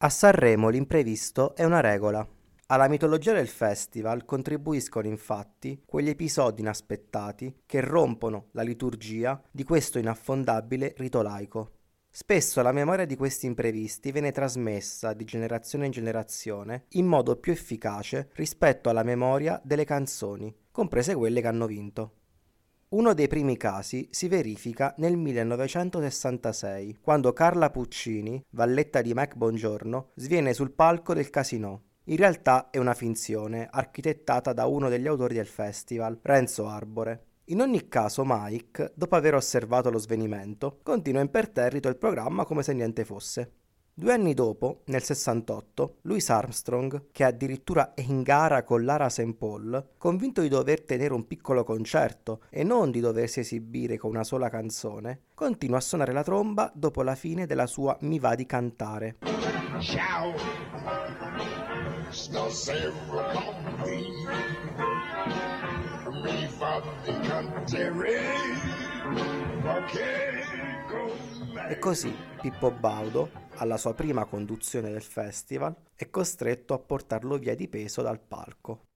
A Sanremo l'imprevisto è una regola. Alla mitologia del festival contribuiscono infatti quegli episodi inaspettati che rompono la liturgia di questo inaffondabile rito laico. Spesso la memoria di questi imprevisti viene trasmessa di generazione in generazione in modo più efficace rispetto alla memoria delle canzoni, comprese quelle che hanno vinto. Uno dei primi casi si verifica nel 1966, quando Carla Puccini, valletta di Mike Bongiorno, sviene sul palco del Casino. In realtà è una finzione, architettata da uno degli autori del festival, Renzo Arbore. In ogni caso Mike, dopo aver osservato lo svenimento, continua imperterrito il programma come se niente fosse. Due anni dopo, nel 68, Louis Armstrong, che addirittura è in gara con Lara St. Paul, convinto di dover tenere un piccolo concerto e non di doversi esibire con una sola canzone, continua a suonare la tromba dopo la fine della sua Mi va di cantare. Ciao! Stasera con me, mi va di cantare, e così Pippo Baudo, alla sua prima conduzione del festival, è costretto a portarlo via di peso dal palco.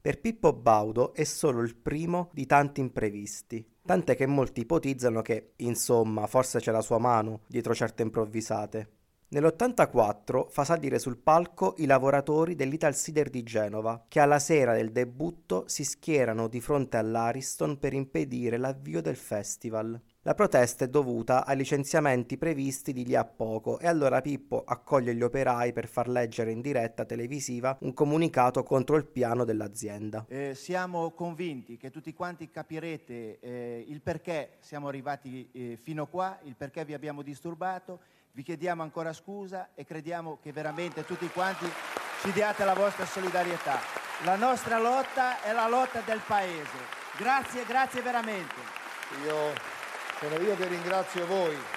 Per Pippo Baudo è solo il primo di tanti imprevisti, tant'è che molti ipotizzano che, insomma, forse c'è la sua mano dietro certe improvvisate. Nell'84 fa salire sul palco i lavoratori dell'Ital Cider di Genova, che alla sera del debutto si schierano di fronte all'Ariston per impedire l'avvio del festival. La protesta è dovuta ai licenziamenti previsti di lì a poco e allora Pippo accoglie gli operai per far leggere in diretta televisiva un comunicato contro il piano dell'azienda. Eh, siamo convinti che tutti quanti capirete eh, il perché siamo arrivati eh, fino qua, il perché vi abbiamo disturbato, vi chiediamo ancora scusa e crediamo che veramente tutti quanti ci diate la vostra solidarietà. La nostra lotta è la lotta del Paese. Grazie, grazie veramente. Io sono io che ringrazio voi.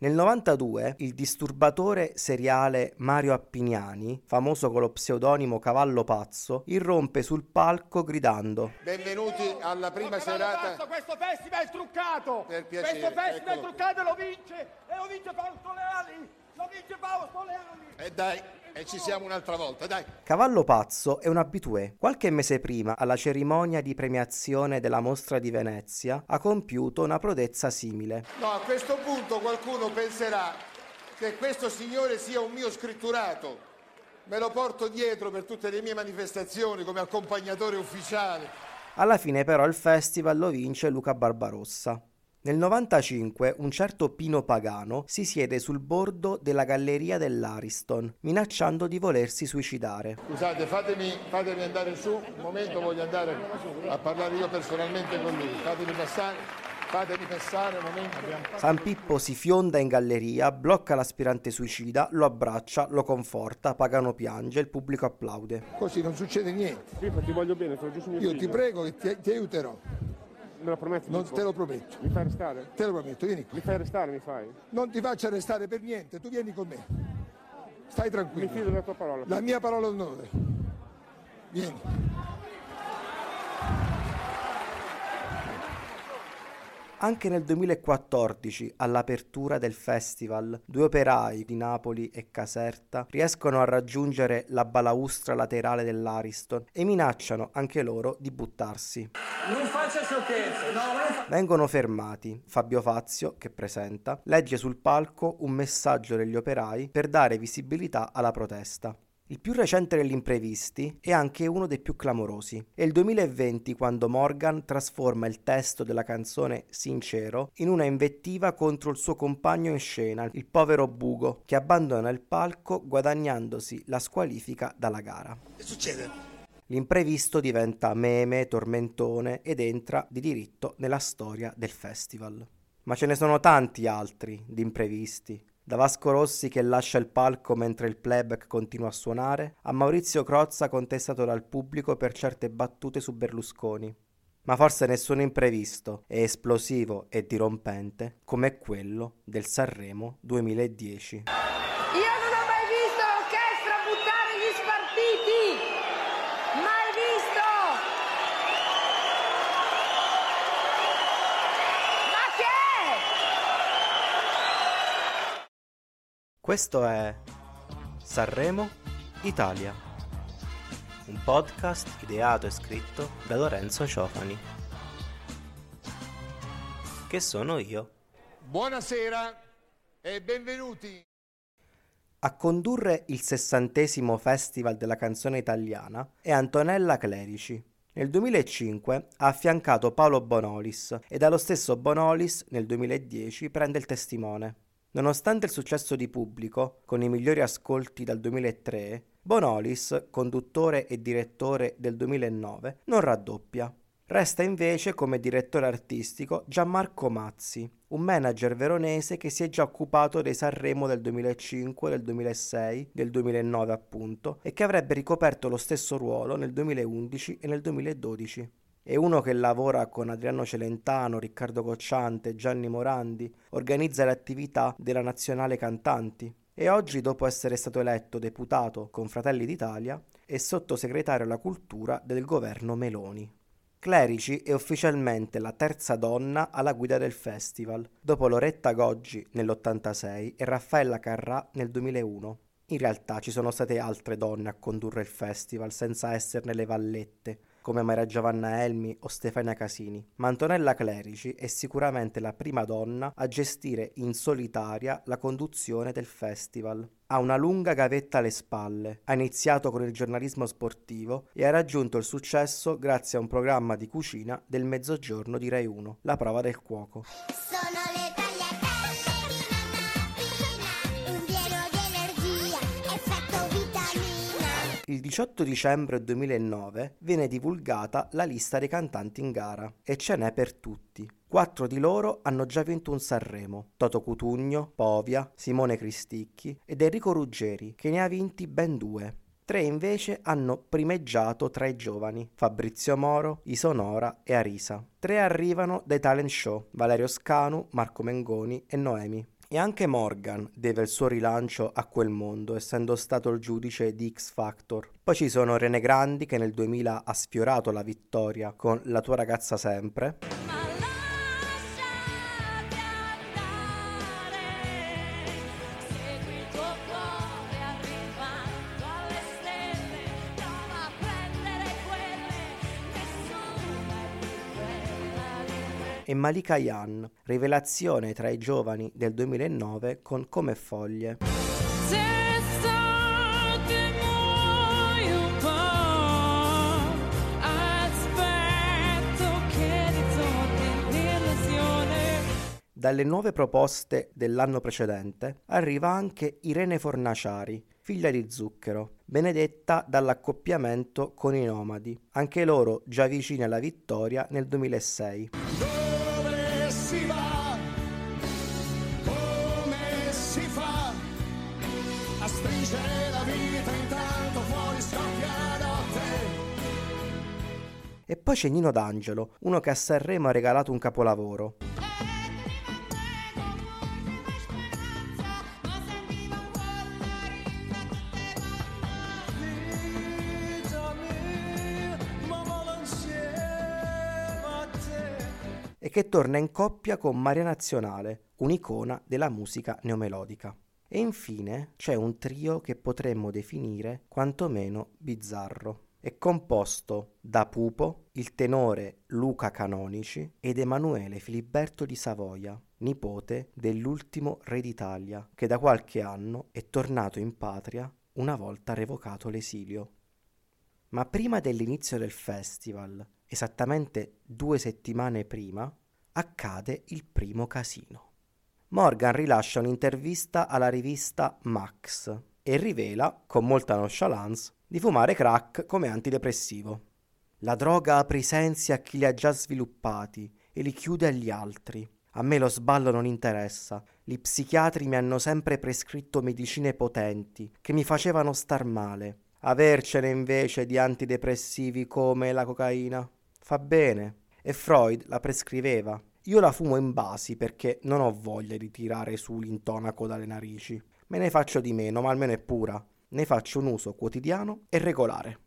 Nel 92 il disturbatore seriale Mario Appignani, famoso con lo pseudonimo Cavallo Pazzo, irrompe sul palco gridando Benvenuti alla prima serata. Pazzo, questo festival è truccato! Per piacere, questo festival eccolo. è truccato e lo vince! E lo vince Fausto Leali! Lo vince Fausto Leali! E dai, e ci siamo un'altra volta, dai. Cavallo Pazzo è un abitué. Qualche mese prima, alla cerimonia di premiazione della mostra di Venezia, ha compiuto una prodezza simile. No, a questo punto qualcuno penserà che questo signore sia un mio scritturato. Me lo porto dietro per tutte le mie manifestazioni come accompagnatore ufficiale. Alla fine però il festival lo vince Luca Barbarossa. Nel 95 un certo Pino Pagano si siede sul bordo della galleria dell'Ariston, minacciando di volersi suicidare. Scusate, fatemi, fatemi andare su, un momento voglio andare a parlare io personalmente con lui. Fatemi passare, fatemi passare un momento. San Pippo si fionda in galleria, blocca l'aspirante suicida, lo abbraccia, lo conforta, Pagano piange, il pubblico applaude. Così non succede niente. Pippo, ti voglio bene, sono giusto mio Io figlio. ti prego che ti, ti aiuterò. Me lo prometti? Non te lo prometto. Mi fai restare? Te lo prometto, vieni qui. Mi fai restare, mi fai? Non ti faccio arrestare per niente, tu vieni con me. Stai Mi tranquillo. fido della tua parola. La mia parola d'onore. Vieni. Anche nel 2014, all'apertura del festival, due operai di Napoli e Caserta riescono a raggiungere la balaustra laterale dell'Ariston e minacciano anche loro di buttarsi. Non faccia sciocchezze! No, fa... Vengono fermati. Fabio Fazio, che presenta, legge sul palco un messaggio degli operai per dare visibilità alla protesta. Il più recente degli imprevisti è anche uno dei più clamorosi. È il 2020 quando Morgan trasforma il testo della canzone Sincero in una invettiva contro il suo compagno in scena, il povero Bugo, che abbandona il palco guadagnandosi la squalifica dalla gara. Che succede? L'imprevisto diventa meme, tormentone ed entra di diritto nella storia del festival. Ma ce ne sono tanti altri di imprevisti. Da Vasco Rossi che lascia il palco mentre il playback continua a suonare, a Maurizio Crozza contestato dal pubblico per certe battute su Berlusconi. Ma forse nessun imprevisto è esplosivo e dirompente come quello del Sanremo 2010. Io non ho mai visto l'orchestra buttare gli spartiti! Mai visto! Ma che è? Questo è Sanremo Italia, un podcast ideato e scritto da Lorenzo Ciofani, che sono io. Buonasera e benvenuti. A condurre il sessantesimo Festival della canzone italiana è Antonella Clerici. Nel 2005 ha affiancato Paolo Bonolis e dallo stesso Bonolis nel 2010 prende il testimone. Nonostante il successo di pubblico, con i migliori ascolti dal 2003, Bonolis, conduttore e direttore del 2009, non raddoppia. Resta invece come direttore artistico Gianmarco Mazzi, un manager veronese che si è già occupato dei Sanremo del 2005, del 2006, del 2009 appunto, e che avrebbe ricoperto lo stesso ruolo nel 2011 e nel 2012. È uno che lavora con Adriano Celentano, Riccardo Cocciante, Gianni Morandi, organizza le attività della Nazionale Cantanti e oggi, dopo essere stato eletto deputato con Fratelli d'Italia, è sottosegretario alla cultura del governo Meloni. Clerici è ufficialmente la terza donna alla guida del festival, dopo Loretta Goggi nell'86 e Raffaella Carrà nel 2001. In realtà ci sono state altre donne a condurre il festival senza esserne le vallette, come Maria Giovanna Elmi o Stefania Casini, ma Antonella Clerici è sicuramente la prima donna a gestire in solitaria la conduzione del festival. Ha una lunga gavetta alle spalle, ha iniziato con il giornalismo sportivo e ha raggiunto il successo grazie a un programma di cucina del mezzogiorno di Rai 1, La prova del cuoco. Sono Il 18 dicembre 2009 viene divulgata la lista dei cantanti in gara e ce n'è per tutti. Quattro di loro hanno già vinto un Sanremo, Toto Cutugno, Povia, Simone Cristicchi ed Enrico Ruggeri, che ne ha vinti ben due. Tre invece hanno primeggiato tra i giovani, Fabrizio Moro, Isonora e Arisa. Tre arrivano dai talent show, Valerio Scanu, Marco Mengoni e Noemi. E anche Morgan deve il suo rilancio a quel mondo, essendo stato il giudice di X Factor. Poi ci sono Rene Grandi che nel 2000 ha sfiorato la vittoria con La tua ragazza sempre. E Malika Yan, rivelazione tra i giovani del 2009 con Come foglie. Dalle nuove proposte dell'anno precedente arriva anche Irene Fornaciari, figlia di Zucchero, benedetta dall'accoppiamento con i Nomadi, anche loro già vicini alla vittoria nel 2006. E poi c'è Nino D'Angelo, uno che a Sanremo ha regalato un capolavoro. E che torna in coppia con Maria Nazionale, un'icona della musica neomelodica. E infine c'è un trio che potremmo definire quantomeno bizzarro. È composto da Pupo, il tenore Luca Canonici ed Emanuele Filiberto di Savoia, nipote dell'ultimo re d'Italia, che da qualche anno è tornato in patria una volta revocato l'esilio. Ma prima dell'inizio del festival, esattamente due settimane prima, accade il primo casino. Morgan rilascia un'intervista alla rivista Max e rivela, con molta nonchalance, di fumare crack come antidepressivo. La droga apre i sensi a chi li ha già sviluppati e li chiude agli altri. A me lo sballo non interessa. Gli psichiatri mi hanno sempre prescritto medicine potenti che mi facevano star male. Avercene invece di antidepressivi come la cocaina fa bene. E Freud la prescriveva. Io la fumo in basi perché non ho voglia di tirare su l'intonaco dalle narici. Me ne faccio di meno, ma almeno è pura. Ne faccio un uso quotidiano e regolare.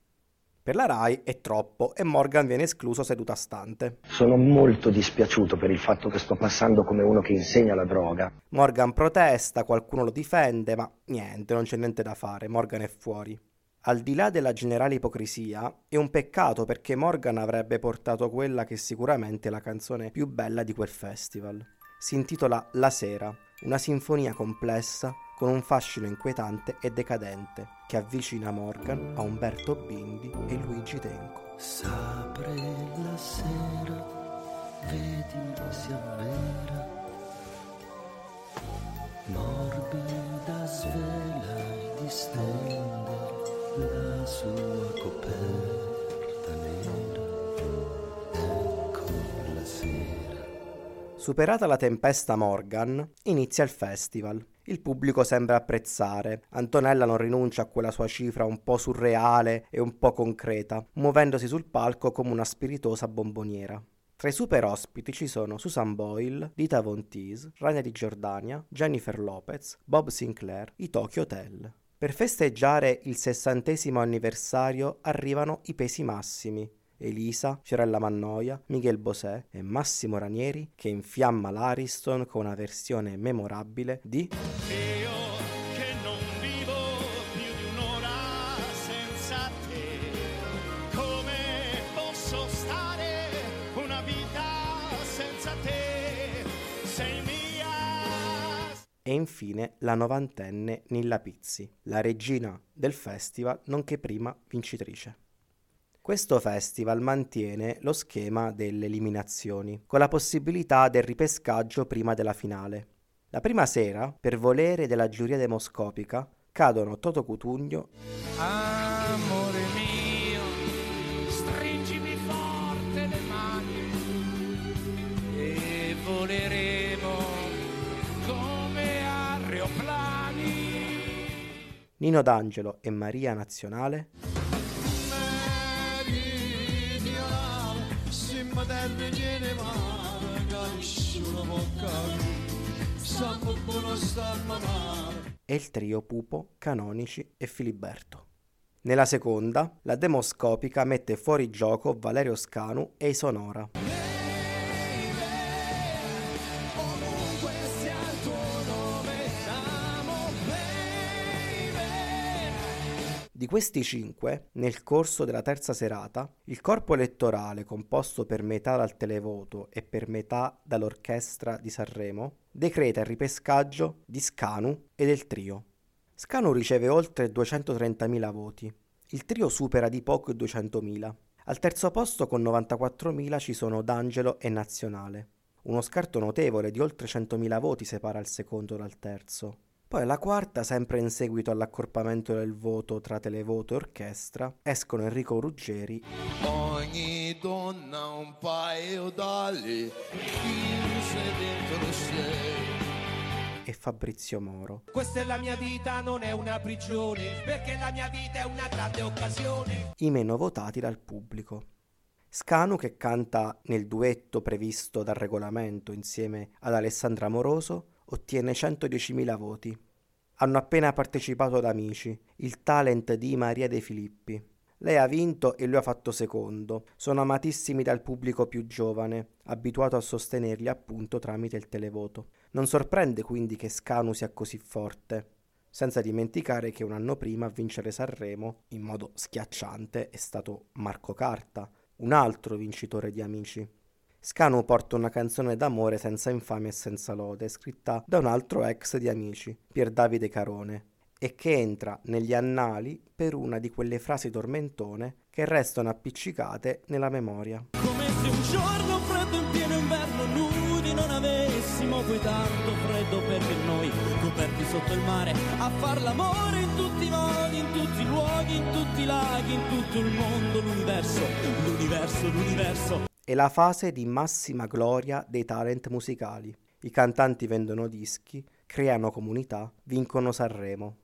Per la RAI è troppo e Morgan viene escluso seduta stante. Sono molto dispiaciuto per il fatto che sto passando come uno che insegna la droga. Morgan protesta, qualcuno lo difende, ma niente, non c'è niente da fare, Morgan è fuori. Al di là della generale ipocrisia, è un peccato perché Morgan avrebbe portato quella che sicuramente è la canzone più bella di quel festival. Si intitola La sera, una sinfonia complessa con un fascino inquietante e decadente che avvicina Morgan a Umberto Bindi e Luigi Tenco. S'apre la sera, vedi si avvera, morbida svela e distende la sua coperta Superata la tempesta Morgan, inizia il festival. Il pubblico sembra apprezzare. Antonella non rinuncia a quella sua cifra un po' surreale e un po' concreta, muovendosi sul palco come una spiritosa bomboniera. Tra i super ospiti ci sono Susan Boyle, Dita Von Teese, Rania di Giordania, Jennifer Lopez, Bob Sinclair, i Tokyo Hotel. Per festeggiare il sessantesimo anniversario arrivano i pesi massimi. Elisa, Fiorella Mannoia, Miguel Bosé e Massimo Ranieri che infiamma l'Ariston con una versione memorabile di e infine la novantenne Nilla Pizzi, la regina del festival nonché prima vincitrice. Questo festival mantiene lo schema delle eliminazioni, con la possibilità del ripescaggio prima della finale. La prima sera, per volere della giuria demoscopica, cadono Toto Cutugno, Amore mio, stringimi forte le mani e voleremo come aeroplani. Nino D'Angelo e Maria Nazionale, sta male. e il trio Pupo, Canonici e Filiberto. Nella seconda, la demoscopica mette fuori gioco Valerio Scanu e i Sonora. Di questi cinque, nel corso della terza serata, il corpo elettorale composto per metà dal televoto e per metà dall'orchestra di Sanremo decreta il ripescaggio di Scanu e del trio. Scanu riceve oltre 230.000 voti. Il trio supera di poco i 200.000. Al terzo posto con 94.000 ci sono D'Angelo e Nazionale. Uno scarto notevole di oltre 100.000 voti separa il secondo dal terzo. Poi alla quarta, sempre in seguito all'accorpamento del voto tra televoto e orchestra, escono Enrico Ruggeri Ogni donna un paio d'ali, chiuse dentro sé. e Fabrizio Moro. Questa è la mia vita, non è una prigione, perché la mia vita è una grande occasione. i meno votati dal pubblico. Scanu, che canta nel duetto previsto dal regolamento insieme ad Alessandra Moroso, ottiene 110.000 voti. Hanno appena partecipato ad Amici, il talent di Maria De Filippi. Lei ha vinto e lui ha fatto secondo. Sono amatissimi dal pubblico più giovane, abituato a sostenerli appunto tramite il televoto. Non sorprende quindi che Scanu sia così forte. Senza dimenticare che un anno prima a vincere Sanremo, in modo schiacciante, è stato Marco Carta, un altro vincitore di Amici. Scanu porta una canzone d'amore senza infamia e senza lode, scritta da un altro ex di Amici, Pier Davide Carone, e che entra negli annali per una di quelle frasi tormentone che restano appiccicate nella memoria. Come se un giorno freddo in pieno inverno nudi non avessimo poi tanto freddo perché noi coperti sotto il mare a far l'amore in tutti i modi, in tutti i luoghi, in tutti i laghi, in tutto il mondo, l'universo, l'universo, l'universo. È la fase di massima gloria dei talent musicali. I cantanti vendono dischi, creano comunità, vincono Sanremo.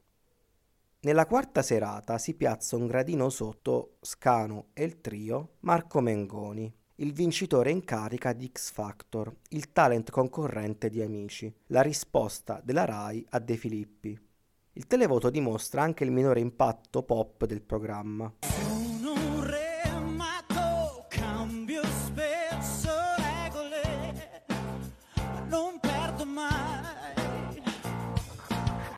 Nella quarta serata si piazza un gradino sotto Scanu e il trio Marco Mengoni, il vincitore in carica di X Factor, il talent concorrente di Amici, la risposta della RAI a De Filippi. Il televoto dimostra anche il minore impatto pop del programma.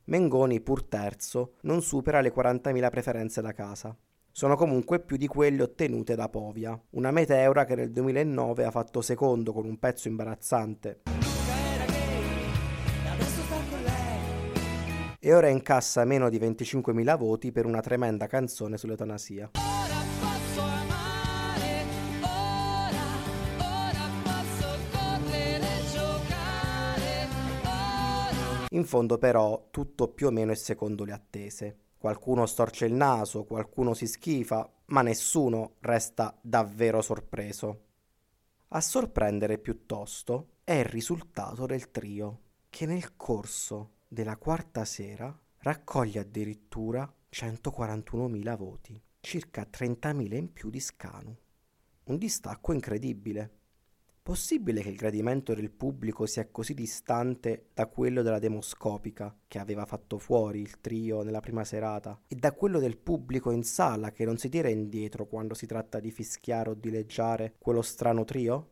Mengoni, pur terzo, non supera le 40.000 preferenze da casa. Sono comunque più di quelle ottenute da Povia, una meteora che nel 2009 ha fatto secondo con un pezzo imbarazzante e ora incassa meno di 25.000 voti per una tremenda canzone sull'eutanasia. In fondo però tutto più o meno è secondo le attese. Qualcuno storce il naso, qualcuno si schifa, ma nessuno resta davvero sorpreso. A sorprendere piuttosto è il risultato del trio, che nel corso della quarta sera raccoglie addirittura 141.000 voti, circa 30.000 in più di Scanu. Un distacco incredibile. Possibile che il gradimento del pubblico sia così distante da quello della demoscopica, che aveva fatto fuori il trio nella prima serata, e da quello del pubblico in sala, che non si tira indietro quando si tratta di fischiare o dileggiare quello strano trio?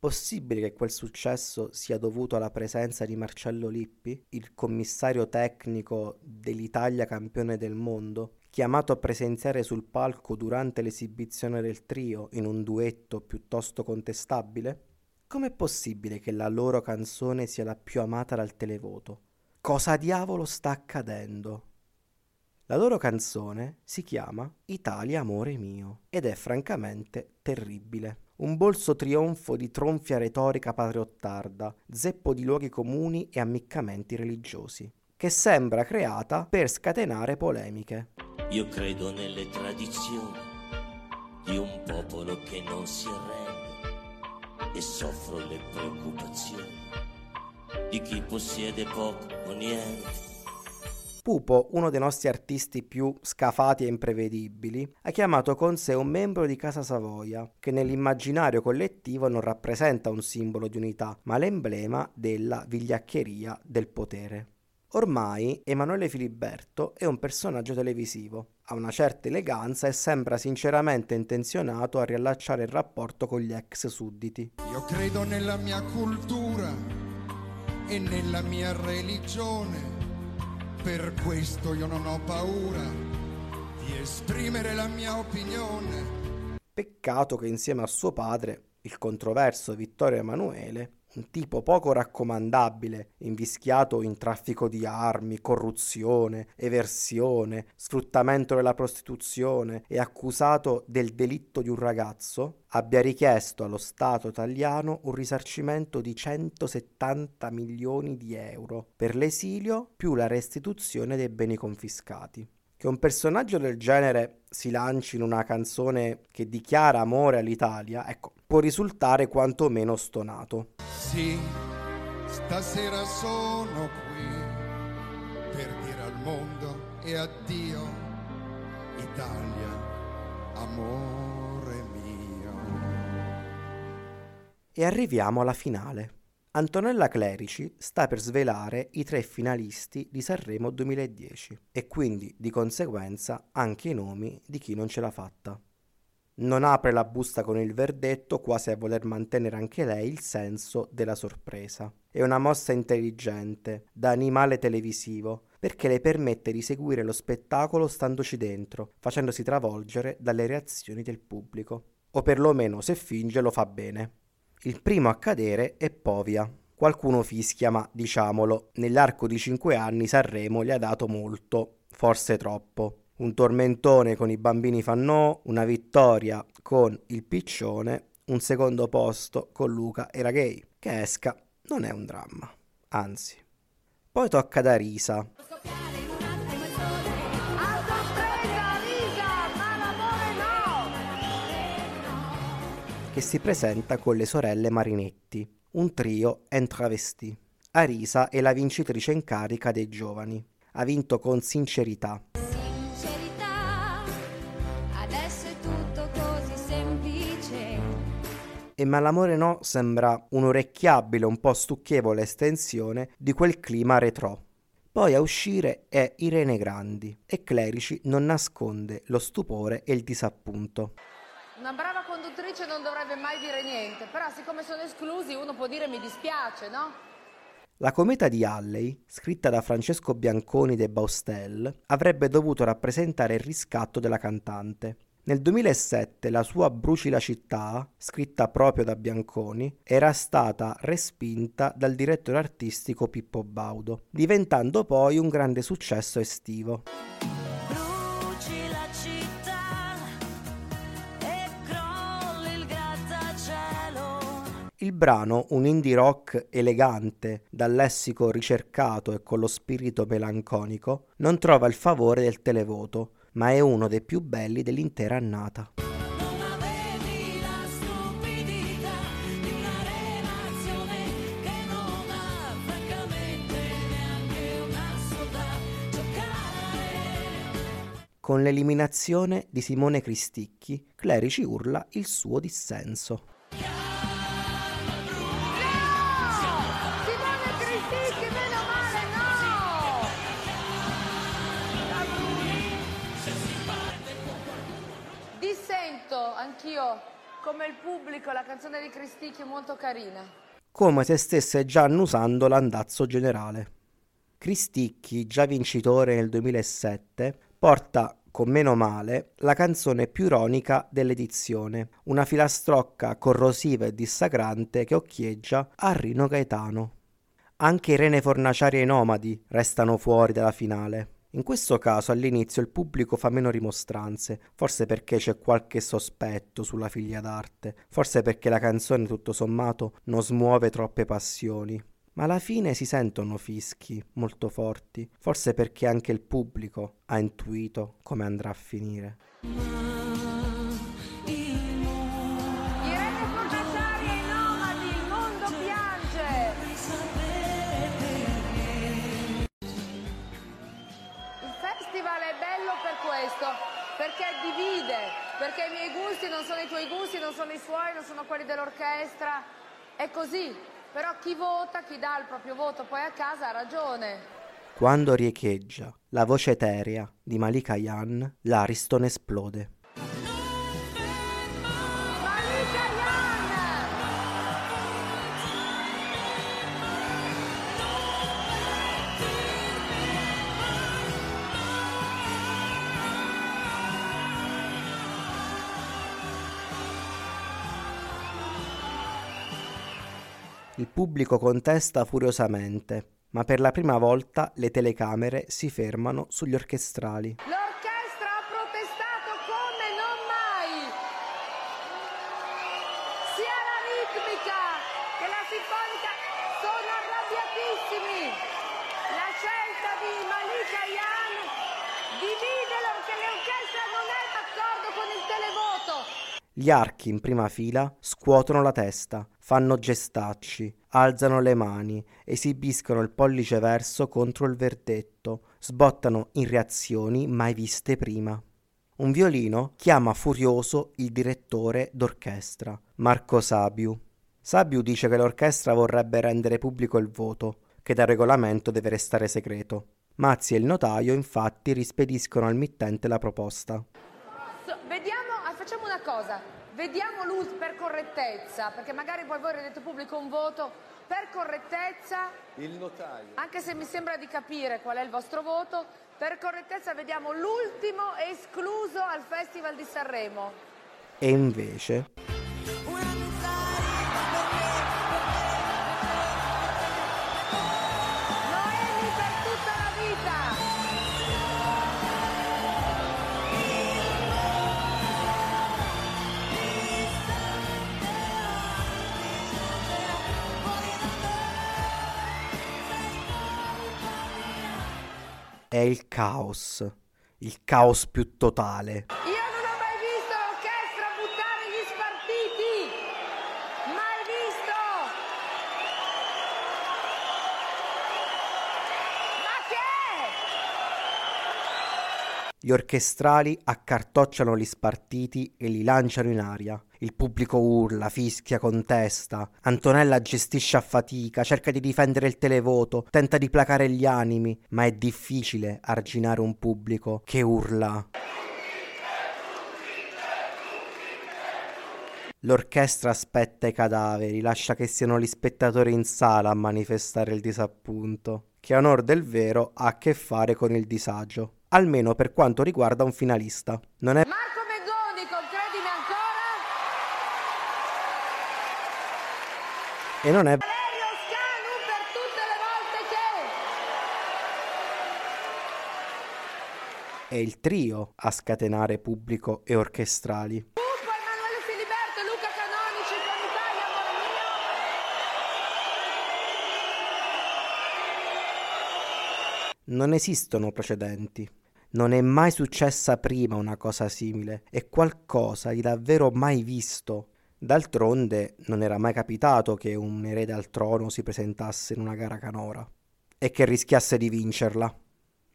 Possibile che quel successo sia dovuto alla presenza di Marcello Lippi, il commissario tecnico dell'Italia campione del mondo, chiamato a presenziare sul palco durante l'esibizione del trio in un duetto piuttosto contestabile? Com'è possibile che la loro canzone sia la più amata dal televoto? Cosa diavolo sta accadendo? La loro canzone si chiama Italia amore mio ed è francamente terribile. Un bolso trionfo di tronfia retorica patriottarda, zeppo di luoghi comuni e ammiccamenti religiosi, che sembra creata per scatenare polemiche. Io credo nelle tradizioni di un popolo che non si arrende e soffro le preoccupazioni di chi possiede poco o niente. Pupo, uno dei nostri artisti più scafati e imprevedibili, ha chiamato con sé un membro di Casa Savoia, che nell'immaginario collettivo non rappresenta un simbolo di unità, ma l'emblema della vigliaccheria del potere. Ormai Emanuele Filiberto è un personaggio televisivo, ha una certa eleganza e sembra sinceramente intenzionato a riallacciare il rapporto con gli ex sudditi. Io credo nella mia cultura e nella mia religione, per questo io non ho paura di esprimere la mia opinione. Peccato che insieme a suo padre, il controverso Vittorio Emanuele, un tipo poco raccomandabile, invischiato in traffico di armi, corruzione, eversione, sfruttamento della prostituzione e accusato del delitto di un ragazzo, abbia richiesto allo Stato italiano un risarcimento di 170 milioni di euro per l'esilio più la restituzione dei beni confiscati. Che un personaggio del genere si lanci in una canzone che dichiara amore all'Italia, ecco, può risultare quantomeno stonato. Sì, stasera sono qui per dire al mondo e addio, Italia, amore mio. E arriviamo alla finale. Antonella Clerici sta per svelare i tre finalisti di Sanremo 2010 e quindi di conseguenza anche i nomi di chi non ce l'ha fatta. Non apre la busta con il verdetto quasi a voler mantenere anche lei il senso della sorpresa. È una mossa intelligente, da animale televisivo, perché le permette di seguire lo spettacolo standoci dentro, facendosi travolgere dalle reazioni del pubblico. O perlomeno se finge lo fa bene. Il primo a cadere è Povia. Qualcuno fischia, ma diciamolo, nell'arco di cinque anni Sanremo gli ha dato molto, forse troppo. Un tormentone con i bambini fannò, una vittoria con il piccione, un secondo posto con Luca era gay. Che esca non è un dramma, anzi. Poi tocca da Risa, che si presenta con le sorelle Marinetti, un trio en travesti. Arisa è la vincitrice in carica dei giovani. Ha vinto con sincerità. Sincerità, E Malamore No sembra un'orecchiabile, un po' stucchevole estensione di quel clima retro. Poi a uscire è Irene Grandi e Clerici non nasconde lo stupore e il disappunto. Una brava conduttrice non dovrebbe mai dire niente, però siccome sono esclusi uno può dire mi dispiace, no? La cometa di Halley, scritta da Francesco Bianconi de Baustel, avrebbe dovuto rappresentare il riscatto della cantante. Nel 2007 la sua Bruci la città, scritta proprio da Bianconi, era stata respinta dal direttore artistico Pippo Baudo, diventando poi un grande successo estivo. Il brano, un indie rock elegante, dal lessico ricercato e con lo spirito melanconico, non trova il favore del televoto, ma è uno dei più belli dell'intera annata. Con l'eliminazione di Simone Cristicchi, Clerici urla il suo dissenso. Anch'io, come il pubblico, la canzone di Cristicchi è molto carina. come se stesse già annusando l'andazzo generale. Cristicchi, già vincitore nel 2007, porta con meno male la canzone più ironica dell'edizione, una filastrocca corrosiva e dissacrante che occhieggia a Rino Gaetano. Anche Irene Fornaciari e i Nomadi restano fuori dalla finale. In questo caso all'inizio il pubblico fa meno rimostranze, forse perché c'è qualche sospetto sulla figlia d'arte, forse perché la canzone tutto sommato non smuove troppe passioni. Ma alla fine si sentono fischi molto forti, forse perché anche il pubblico ha intuito come andrà a finire. Divide, perché i miei gusti non sono i tuoi gusti, non sono i suoi, non sono quelli dell'orchestra, è così. Però chi vota, chi dà il proprio voto poi a casa ha ragione. Quando riecheggia la voce eterea di Malika Yan, l'Ariston esplode. Pubblico contesta furiosamente, ma per la prima volta le telecamere si fermano sugli orchestrali. L'orchestra ha protestato come non mai! Sia la ritmica che la sinfonica sono arrabbiatissimi! La scelta di Malika Yan divide perché l'orchestra non è d'accordo con il televoto! Gli archi in prima fila scuotono la testa, fanno gestacci, alzano le mani, esibiscono il pollice verso contro il verdetto, sbottano in reazioni mai viste prima. Un violino chiama furioso il direttore d'orchestra, Marco Sabiu. Sabiu dice che l'orchestra vorrebbe rendere pubblico il voto, che dal regolamento deve restare segreto. Mazzi e il notaio infatti rispediscono al mittente la proposta. So- vediamo, facciamo una cosa, vediamo l'ultimo per correttezza, perché magari poi voi rendete pubblico un voto, per correttezza, Il notaio. anche se mi sembra di capire qual è il vostro voto, per correttezza vediamo l'ultimo escluso al Festival di Sanremo. E invece è il caos, il caos più totale. Io non ho mai visto l'orchestra buttare gli spartiti! Mai visto! Ma che è? Gli orchestrali accartocciano gli spartiti e li lanciano in aria. Il pubblico urla, fischia, contesta. Antonella gestisce a fatica, cerca di difendere il televoto, tenta di placare gli animi, ma è difficile arginare un pubblico che urla. L'orchestra aspetta i cadaveri, lascia che siano gli spettatori in sala a manifestare il disappunto, che a onor del vero ha a che fare con il disagio, almeno per quanto riguarda un finalista. Non è Marco Mengoni con Credimi ancora. e non è Valerio Scanu per tutte le volte che... è il trio a scatenare pubblico e orchestrali. Pupo, Emanuele Filiberto, Luca Canonici con Italia. Non esistono precedenti. Non è mai successa prima una cosa simile, è qualcosa di davvero mai visto. D'altronde non era mai capitato che un erede al trono si presentasse in una gara canora e che rischiasse di vincerla.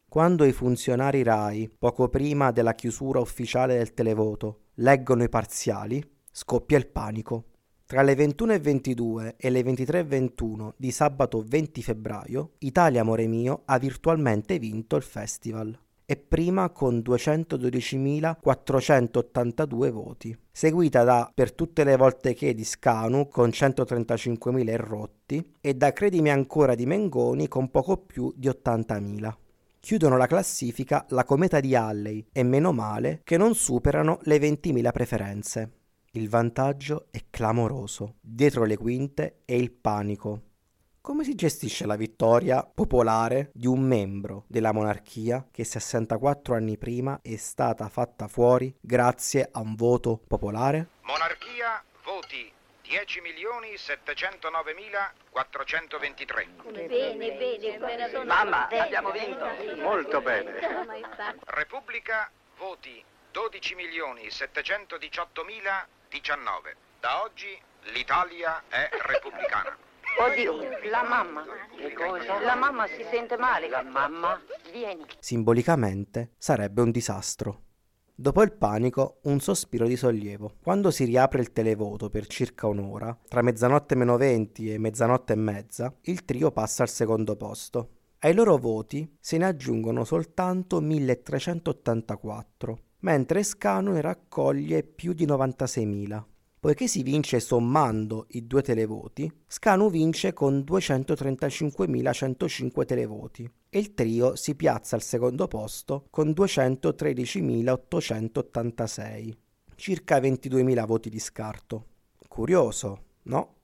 Quando i funzionari RAI, poco prima della chiusura ufficiale del televoto, leggono i parziali, scoppia il panico. Tra le 21.22 e le 23.21 di sabato 20 febbraio, Italia Amore Mio ha virtualmente vinto il festival e prima con 212.482 voti, seguita da Per tutte le volte che di Scanu con 135.000 e rotti e da Credimi ancora di Mengoni con poco più di 80.000. Chiudono la classifica la Cometa di Halley e Meno male che non superano le 20.000 preferenze. Il vantaggio è clamoroso. Dietro le quinte è il panico. Come si gestisce la vittoria popolare di un membro della monarchia che 64 anni prima è stata fatta fuori grazie a un voto popolare? Monarchia, voti 10.609.423. Bene, bene, bene. Mamma, abbiamo vinto. Molto bene. bene. Repubblica, voti 12.718.019. Da oggi l'Italia è repubblicana. Oddio, la mamma. Che cosa? La mamma si sente male. La mamma? Vieni. Simbolicamente sarebbe un disastro. Dopo il panico, un sospiro di sollievo. Quando si riapre il televoto per circa un'ora, tra mezzanotte meno 20 e mezzanotte e mezza, il trio passa al secondo posto. Ai loro voti se ne aggiungono soltanto 1384, mentre Scanu ne raccoglie più di 96.000. Poiché si vince sommando i due televoti, Scanu vince con 235.105 televoti e il trio si piazza al secondo posto con 213.886, circa 22.000 voti di scarto. Curioso, no?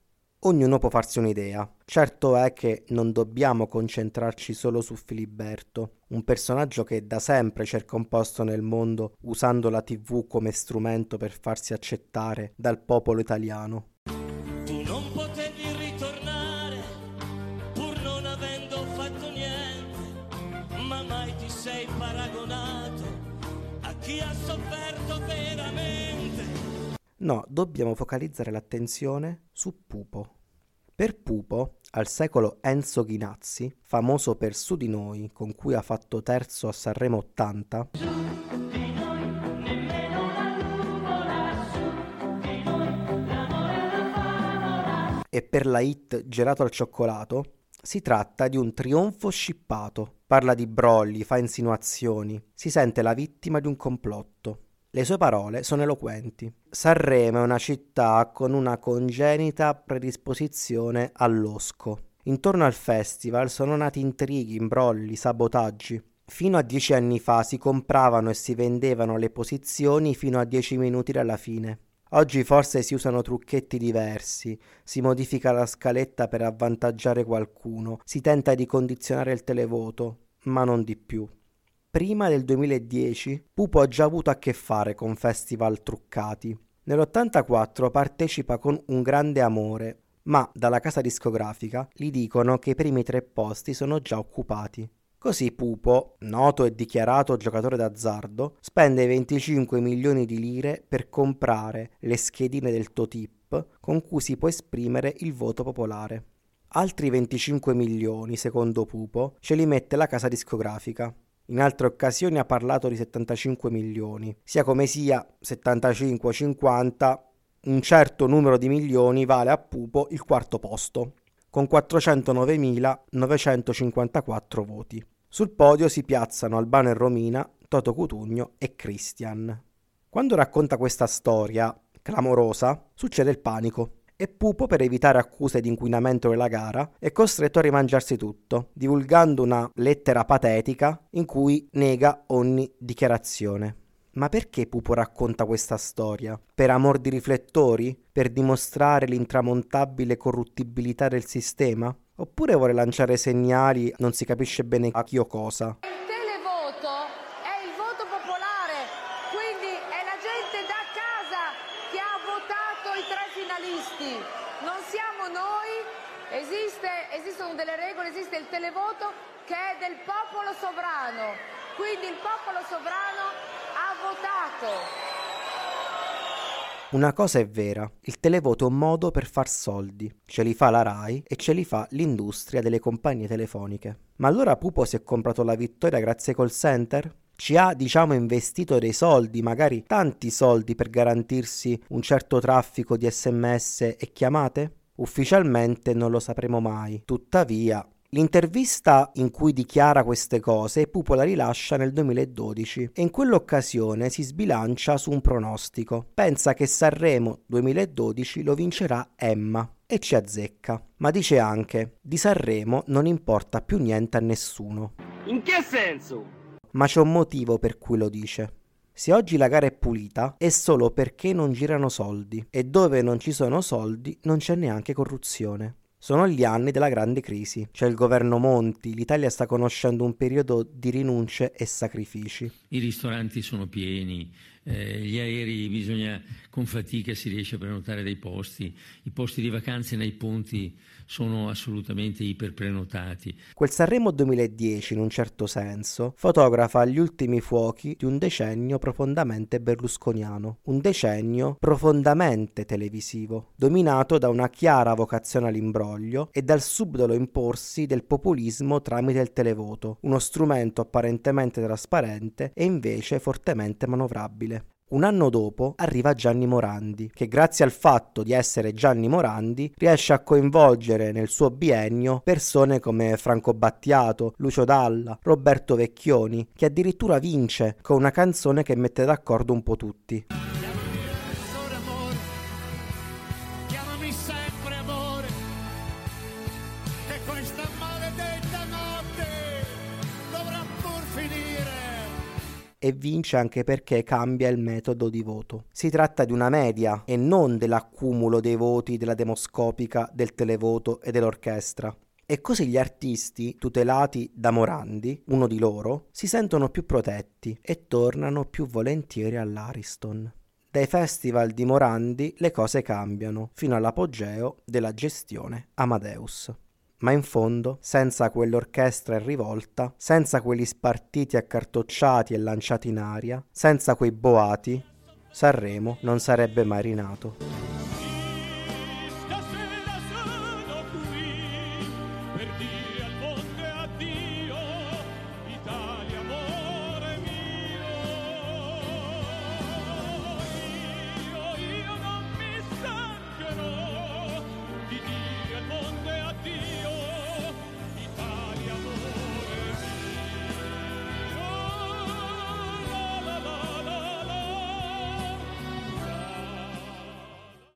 Ognuno può farsi un'idea. Certo è che non dobbiamo concentrarci solo su Filiberto, un personaggio che da sempre cerca un posto nel mondo usando la TV come strumento per farsi accettare dal popolo italiano. No, dobbiamo focalizzare l'attenzione su Pupo. Per Pupo, al secolo Enzo Ghinazzi, famoso per Su di noi, con cui ha fatto terzo a Sanremo 80, e per la hit Gelato al cioccolato, si tratta di un trionfo scippato. Parla di brogli, fa insinuazioni, si sente la vittima di un complotto. Le sue parole sono eloquenti. Sanremo è una città con una congenita predisposizione all'osco. Intorno al festival sono nati intrighi, imbrogli, sabotaggi. Fino a dieci anni fa si compravano e si vendevano le posizioni fino a dieci minuti dalla fine. Oggi forse si usano trucchetti diversi, si modifica la scaletta per avvantaggiare qualcuno, si tenta di condizionare il televoto, ma non di più. Prima del 2010 Pupo ha già avuto a che fare con festival truccati. Nell'84 partecipa con Un grande amore, ma dalla casa discografica gli dicono che i primi tre posti sono già occupati. Così Pupo, noto e dichiarato giocatore d'azzardo, spende 25 milioni di lire per comprare le schedine del Totip con cui si può esprimere il voto popolare. Altri 25 milioni, secondo Pupo, ce li mette la casa discografica. In altre occasioni ha parlato di 75 milioni. Sia come sia, 75 o 50, un certo numero di milioni vale a Pupo il quarto posto, con 409.954 voti. Sul podio si piazzano Albano e Romina, Toto Cutugno e Christian. Quando racconta questa storia, clamorosa, succede il panico e Pupo, per evitare accuse di inquinamento della gara, è costretto a rimangiarsi tutto, divulgando una lettera patetica in cui nega ogni dichiarazione. Ma perché Pupo racconta questa storia? Per amor di riflettori? Per dimostrare l'intramontabile corruttibilità del sistema? Oppure vuole lanciare segnali, non si capisce bene a chi o cosa? Il televoto è il voto popolare, quindi è la gente da casa che ha votato i tre finalisti. Non siamo noi, esiste, esistono delle regole, esiste televoto che è del popolo sovrano. Quindi il popolo sovrano ha votato. Una cosa è vera, il televoto è un modo per far soldi. Ce li fa la RAI e ce li fa l'industria delle compagnie telefoniche. Ma allora Pupo si è comprato la vittoria grazie ai call center? Ci ha, diciamo, investito dei soldi, magari tanti soldi per garantirsi un certo traffico di sms e chiamate? Ufficialmente non lo sapremo mai. Tuttavia, L'intervista in cui dichiara queste cose Pupo la rilascia nel 2012 e in quell'occasione si sbilancia su un pronostico. Pensa che Sanremo 2012 lo vincerà Emma e ci azzecca. Ma dice anche, di Sanremo non importa più niente a nessuno. In che senso? Ma c'è un motivo per cui lo dice. Se oggi la gara è pulita è solo perché non girano soldi e dove non ci sono soldi non c'è neanche corruzione. Sono gli anni della grande crisi. C'è il governo Monti, l'Italia sta conoscendo un periodo di rinunce e sacrifici. I ristoranti sono pieni, eh, gli aerei bisogna con fatica si riesce a prenotare dei posti, i posti di vacanze nei ponti sono assolutamente iperprenotati. Quel Sanremo 2010, in un certo senso, fotografa gli ultimi fuochi di un decennio profondamente berlusconiano, un decennio profondamente televisivo, dominato da una chiara vocazione all'imbroglio e dal subdolo imporsi del populismo tramite il televoto, uno strumento apparentemente trasparente e invece fortemente manovrabile. Un anno dopo arriva Gianni Morandi, che grazie al fatto di essere Gianni Morandi riesce a coinvolgere nel suo biennio persone come Franco Battiato, Lucio Dalla, Roberto Vecchioni, che addirittura vince con una canzone che mette d'accordo un po' tutti. E vince anche perché cambia il metodo di voto. Si tratta di una media e non dell'accumulo dei voti della demoscopica, del televoto e dell'orchestra. E così gli artisti, tutelati da Morandi, uno di loro, si sentono più protetti e tornano più volentieri all'Ariston. Dai festival di Morandi le cose cambiano, fino all'apogeo della gestione Amadeus. Ma in fondo, senza quell'orchestra in rivolta, senza quegli spartiti accartocciati e lanciati in aria, senza quei boati, Sanremo non sarebbe mai rinato.